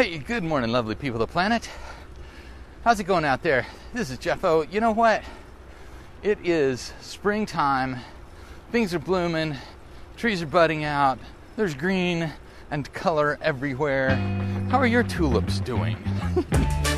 Hey, good morning, lovely people of the planet. How's it going out there? This is Jeff O. You know what? It is springtime. Things are blooming. Trees are budding out. There's green and color everywhere. How are your tulips doing?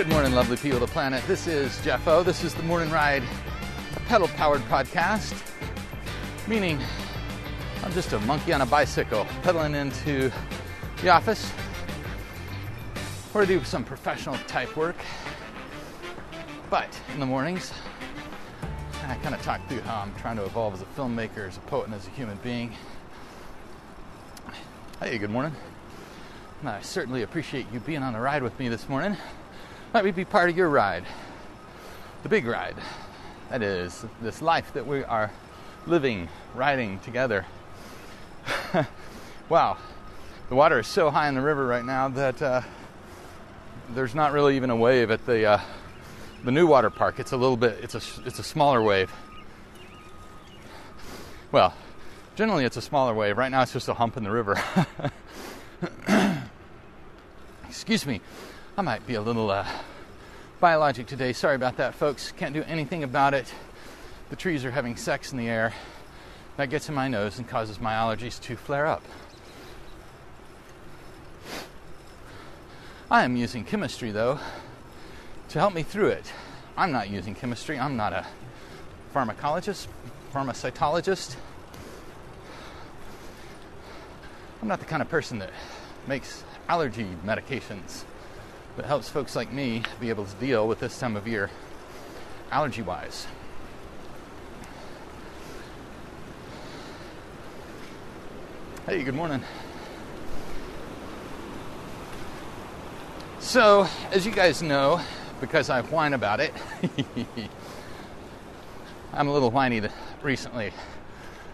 Good morning, lovely people of the planet. This is Jeff O. This is the Morning Ride pedal powered podcast, meaning I'm just a monkey on a bicycle pedaling into the office I do some professional type work. But in the mornings, I kind of talk through how I'm trying to evolve as a filmmaker, as a poet, and as a human being. Hey, good morning. And I certainly appreciate you being on the ride with me this morning. Let me be part of your ride, the big ride. That is this life that we are living, riding together. wow, the water is so high in the river right now that uh, there's not really even a wave at the uh, the new water park. It's a little bit, it's a it's a smaller wave. Well, generally it's a smaller wave. Right now it's just a hump in the river. Excuse me. I might be a little uh, biologic today. Sorry about that, folks. Can't do anything about it. The trees are having sex in the air. That gets in my nose and causes my allergies to flare up. I am using chemistry, though, to help me through it. I'm not using chemistry. I'm not a pharmacologist, pharmacytologist. I'm not the kind of person that makes allergy medications that helps folks like me be able to deal with this time of year allergy wise. Hey, good morning. So, as you guys know, because I whine about it, I'm a little whiny recently.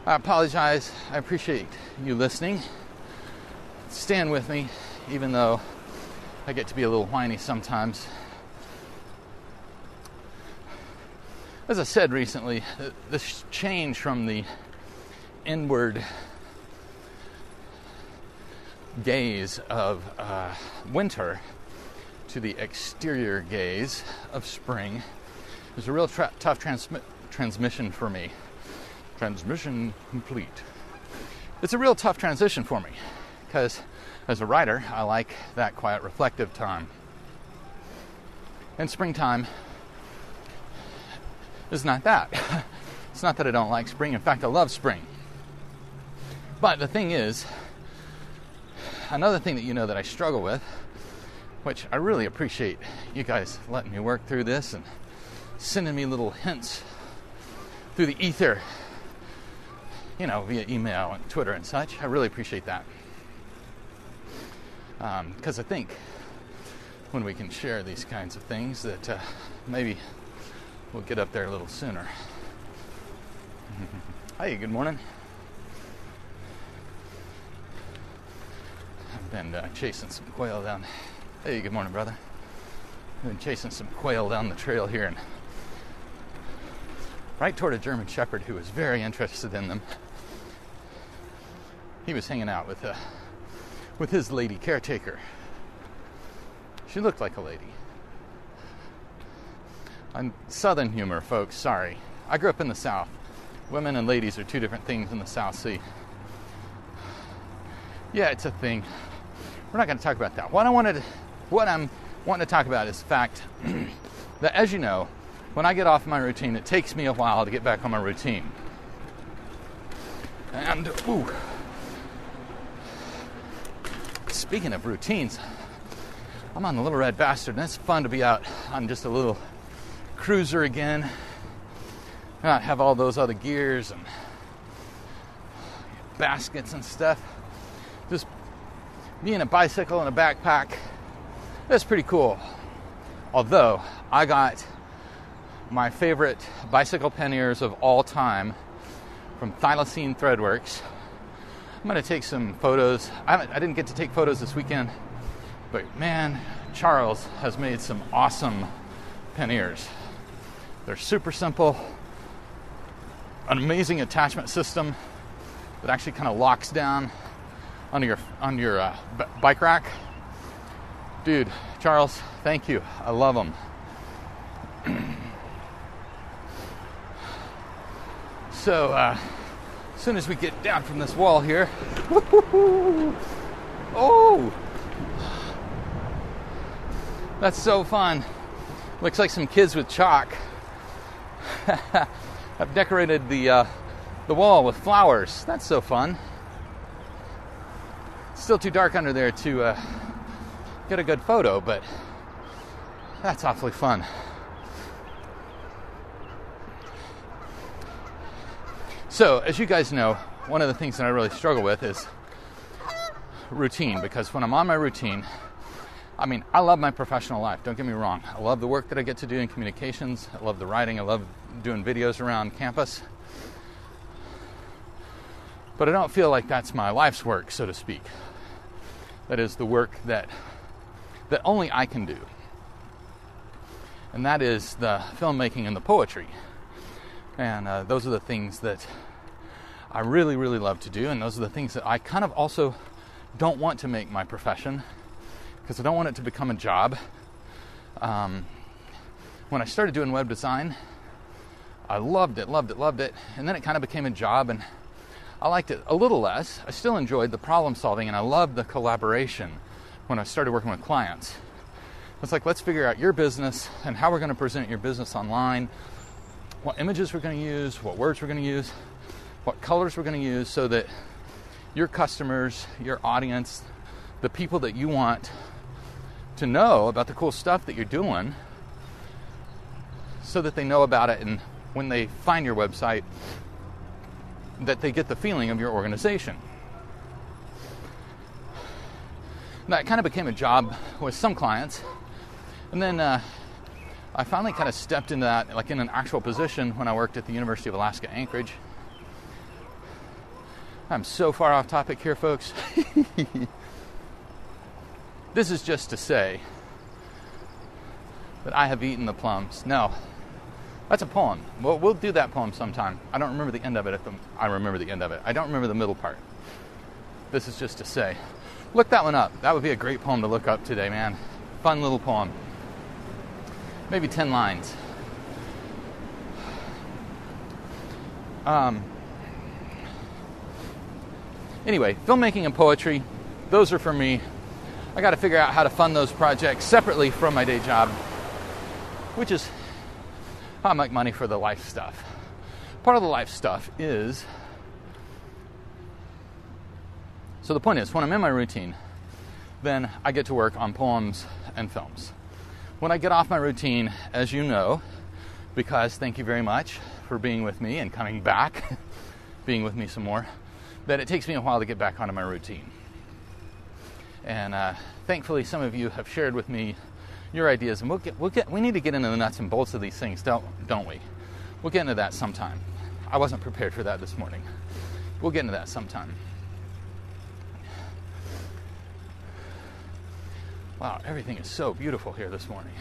I apologize. I appreciate you listening. Stand with me, even though I get to be a little whiny sometimes. As I said recently, this change from the inward gaze of uh, winter to the exterior gaze of spring is a real tra- tough transmi- transmission for me. Transmission complete. It's a real tough transition for me because as a writer, I like that quiet, reflective time. And springtime is not that. it's not that I don't like spring. In fact, I love spring. But the thing is, another thing that you know that I struggle with, which I really appreciate you guys letting me work through this and sending me little hints through the ether, you know, via email and Twitter and such. I really appreciate that because um, I think when we can share these kinds of things that uh, maybe we'll get up there a little sooner. Hi, good morning. I've been uh, chasing some quail down. Hey, good morning, brother. I've been chasing some quail down the trail here and right toward a German Shepherd who was very interested in them. He was hanging out with a uh, with his lady caretaker. She looked like a lady. I'm Southern humor, folks, sorry. I grew up in the South. Women and ladies are two different things in the South Sea. Yeah, it's a thing. We're not going to talk about that. What I wanted, what I'm wanting to talk about is the fact that, as you know, when I get off my routine, it takes me a while to get back on my routine. And, ooh, speaking of routines, I'm on the Little Red Bastard, and it's fun to be out on just a little cruiser again. Not have all those other gears and baskets and stuff. Just being a bicycle and a backpack, that's pretty cool. Although I got my favorite bicycle panniers of all time from Thylacine Threadworks, I'm going to take some photos. I, I didn't get to take photos this weekend, but man, Charles has made some awesome panniers. They're super simple, an amazing attachment system that actually kind of locks down on your on your uh, b- bike rack. Dude, Charles, thank you. I love them. so, uh, soon as we get down from this wall here, oh, that's so fun. Looks like some kids with chalk. I've decorated the uh, the wall with flowers. That's so fun. still too dark under there to uh, get a good photo, but that's awfully fun. So, as you guys know, one of the things that I really struggle with is routine because when I'm on my routine, I mean, I love my professional life, don't get me wrong. I love the work that I get to do in communications, I love the writing, I love doing videos around campus. But I don't feel like that's my life's work, so to speak. That is the work that that only I can do. And that is the filmmaking and the poetry. And uh, those are the things that I really, really love to do. And those are the things that I kind of also don't want to make my profession because I don't want it to become a job. Um, when I started doing web design, I loved it, loved it, loved it. And then it kind of became a job, and I liked it a little less. I still enjoyed the problem solving, and I loved the collaboration when I started working with clients. It's like, let's figure out your business and how we're going to present your business online, what images we're going to use, what words we're going to use, what colors we're going to use, so that your customers, your audience, the people that you want to know about the cool stuff that you're doing, so that they know about it and when they find your website, that they get the feeling of your organization. that kind of became a job with some clients. And then uh, I finally kind of stepped into that, like in an actual position, when I worked at the University of Alaska Anchorage. I'm so far off topic here, folks. this is just to say that I have eaten the plums. No, that's a poem. Well, we'll do that poem sometime. I don't remember the end of it. I remember the end of it. I don't remember the middle part. This is just to say Look that one up. That would be a great poem to look up today, man. Fun little poem. Maybe 10 lines. Um, anyway, filmmaking and poetry, those are for me. I got to figure out how to fund those projects separately from my day job, which is how I make money for the life stuff. Part of the life stuff is So the point is, when I'm in my routine, then I get to work on poems and films. When I get off my routine, as you know, because thank you very much for being with me and coming back, being with me some more, that it takes me a while to get back onto my routine. And uh, thankfully, some of you have shared with me your ideas, and we'll get, we'll get, we need to get into the nuts and bolts of these things, don't, don't we? We'll get into that sometime. I wasn't prepared for that this morning. We'll get into that sometime. Wow, everything is so beautiful here this morning.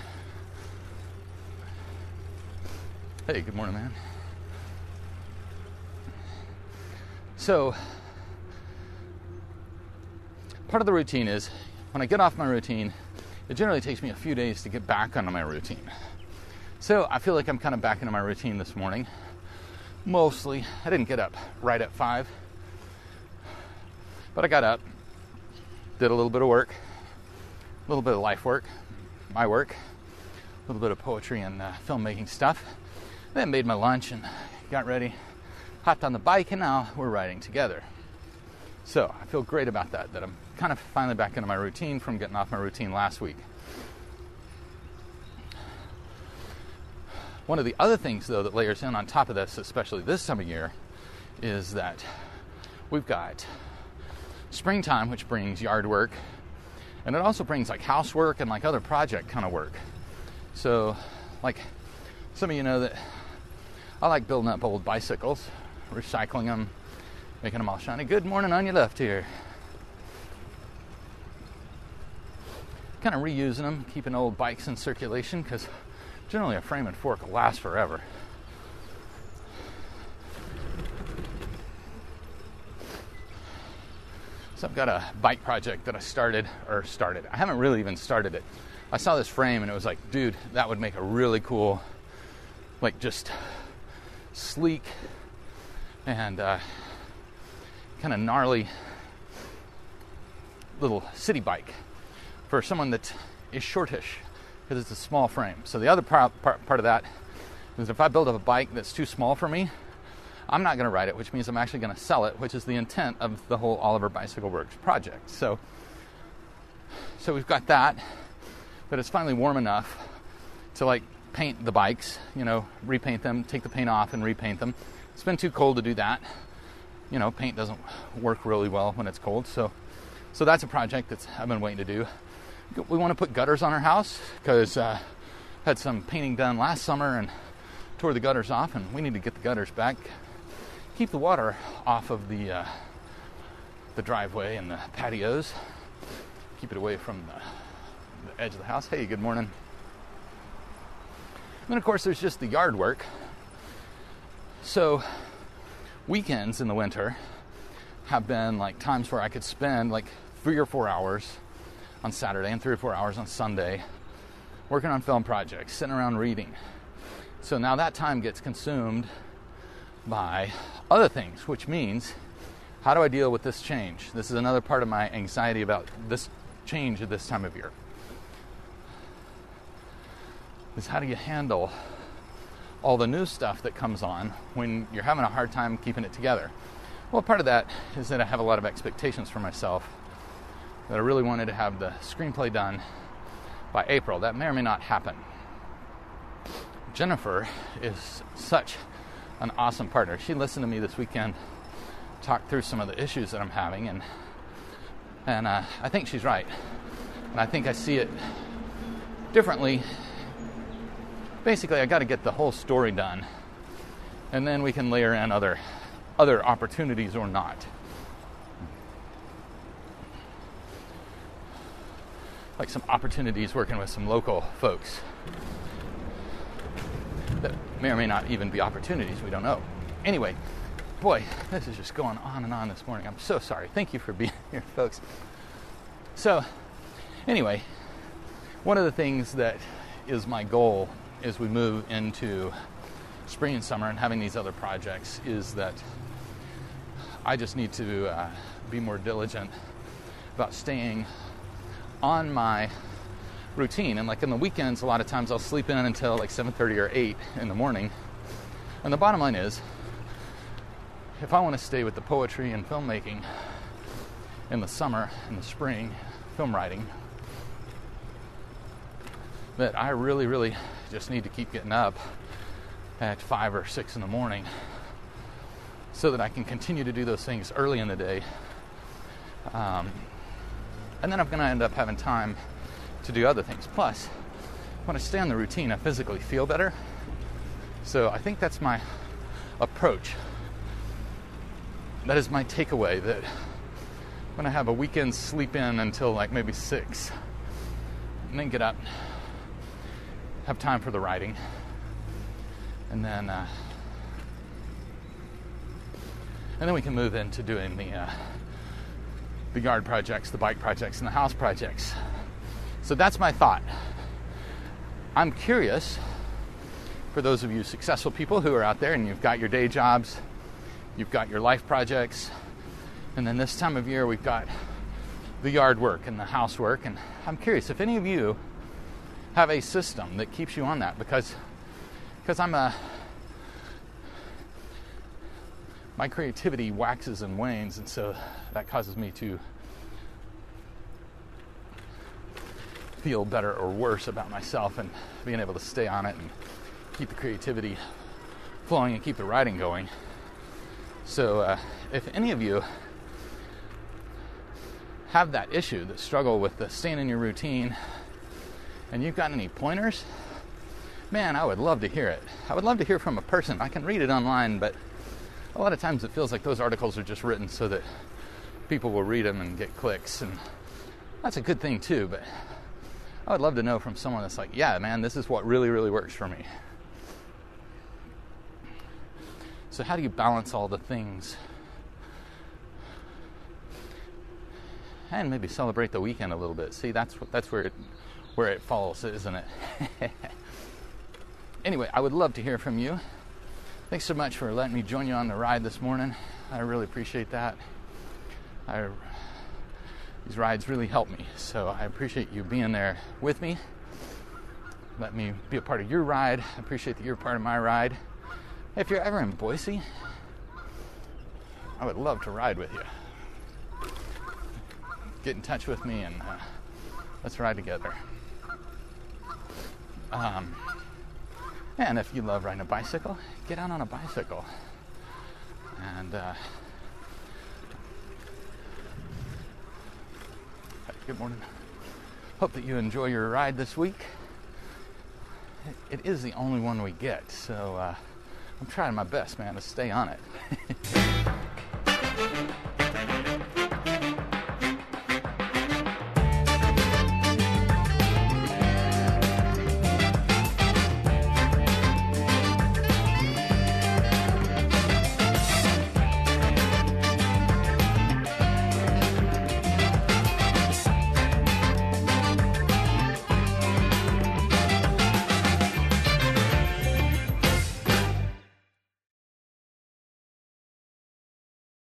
Hey, good morning, man. So, part of the routine is when I get off my routine, it generally takes me a few days to get back onto my routine. So, I feel like I'm kind of back into my routine this morning. Mostly, I didn't get up right at 5, but I got up, did a little bit of work, a little bit of life work, my work, a little bit of poetry and uh, filmmaking stuff. Then made my lunch and got ready, hopped on the bike, and now we're riding together. So I feel great about that, that I'm kind of finally back into my routine from getting off my routine last week. One of the other things, though, that layers in on top of this, especially this time of year, is that we've got springtime, which brings yard work and it also brings like housework and like other project kind of work. So, like some of you know that I like building up old bicycles, recycling them, making them all shiny. Good morning on your left here. Kind of reusing them, keeping old bikes in circulation because generally a frame and fork last forever. So I've got a bike project that I started, or started. I haven't really even started it. I saw this frame and it was like, dude, that would make a really cool, like just sleek and uh, kind of gnarly little city bike for someone that is shortish because it's a small frame. So the other part, part, part of that is if I build up a bike that's too small for me, I'm not going to ride it, which means I'm actually going to sell it, which is the intent of the whole Oliver Bicycle Works project. So, so we've got that, but it's finally warm enough to like paint the bikes, you know, repaint them, take the paint off and repaint them. It's been too cold to do that. You know, paint doesn't work really well when it's cold. So, so that's a project that I've been waiting to do. We want to put gutters on our house because uh, had some painting done last summer and tore the gutters off, and we need to get the gutters back keep the water off of the uh, the driveway and the patios. Keep it away from the, the edge of the house. Hey, good morning. And then, of course, there's just the yard work. So, weekends in the winter have been like times where I could spend like three or four hours on Saturday and three or four hours on Sunday working on film projects, sitting around reading. So now that time gets consumed by other things, which means how do I deal with this change? This is another part of my anxiety about this change at this time of year. Is how do you handle all the new stuff that comes on when you're having a hard time keeping it together? Well, part of that is that I have a lot of expectations for myself that I really wanted to have the screenplay done by April. That may or may not happen. Jennifer is such an awesome partner. She listened to me this weekend talk through some of the issues that I'm having, and and uh, I think she's right. And I think I see it differently. Basically, I got to get the whole story done, and then we can layer in other other opportunities or not. Like some opportunities working with some local folks that may or may not even be opportunities. We don't know. Anyway, boy, this is just going on and on this morning. I'm so sorry. Thank you for being here, folks. So, anyway, one of the things that is my goal as we move into spring and summer and having these other projects is that I just need to uh, be more diligent about staying on my routine. And like in the weekends, a lot of times I'll sleep in until like 7:30 or 8 in the morning. And the bottom line is, if I want to stay with the poetry and filmmaking in the summer, in the spring, film writing, that I really, really just need to keep getting up at five or six in the morning so that I can continue to do those things early in the day. Um, and then I'm going to end up having time to do other things. Plus, when I stay on the routine, I physically feel better. So I think that's my approach. That is my takeaway that when I have a weekend sleep in until like maybe six, and then get up, have time for the writing, and then uh, and then we can move into doing the uh, the yard projects, the bike projects, and the house projects. So that's my thought. I'm curious for those of you successful people who are out there and you've got your day jobs, you've got your life projects, and then this time of year we've got the yard work and the housework. And I'm curious if any of you have a system that keeps you on that because because I'm a my creativity waxes and wanes, and so that causes me to feel better or worse about myself and being able to stay on it and keep the creativity flowing and keep the writing going. So, uh, if any of you have that issue, that struggle with the staying in your routine, and you've got any pointers, man, I would love to hear it. I would love to hear from a person. I can read it online, but a lot of times it feels like those articles are just written so that people will read them and get clicks, and that's a good thing too. But I would love to know from someone that's like, yeah, man, this is what really, really works for me. So, how do you balance all the things? And maybe celebrate the weekend a little bit. See, that's that's where it where it falls, isn't it? anyway, I would love to hear from you. Thanks so much for letting me join you on the ride this morning. I really appreciate that. I, these rides really help me, so I appreciate you being there with me. Let me be a part of your ride. I appreciate that you're part of my ride. If you're ever in Boise, I would love to ride with you. Get in touch with me and uh, let's ride together. Um, and if you love riding a bicycle, get out on a bicycle. And uh, good morning. Hope that you enjoy your ride this week. it is the only one we get, so uh, I'm trying my best, man, to stay on it.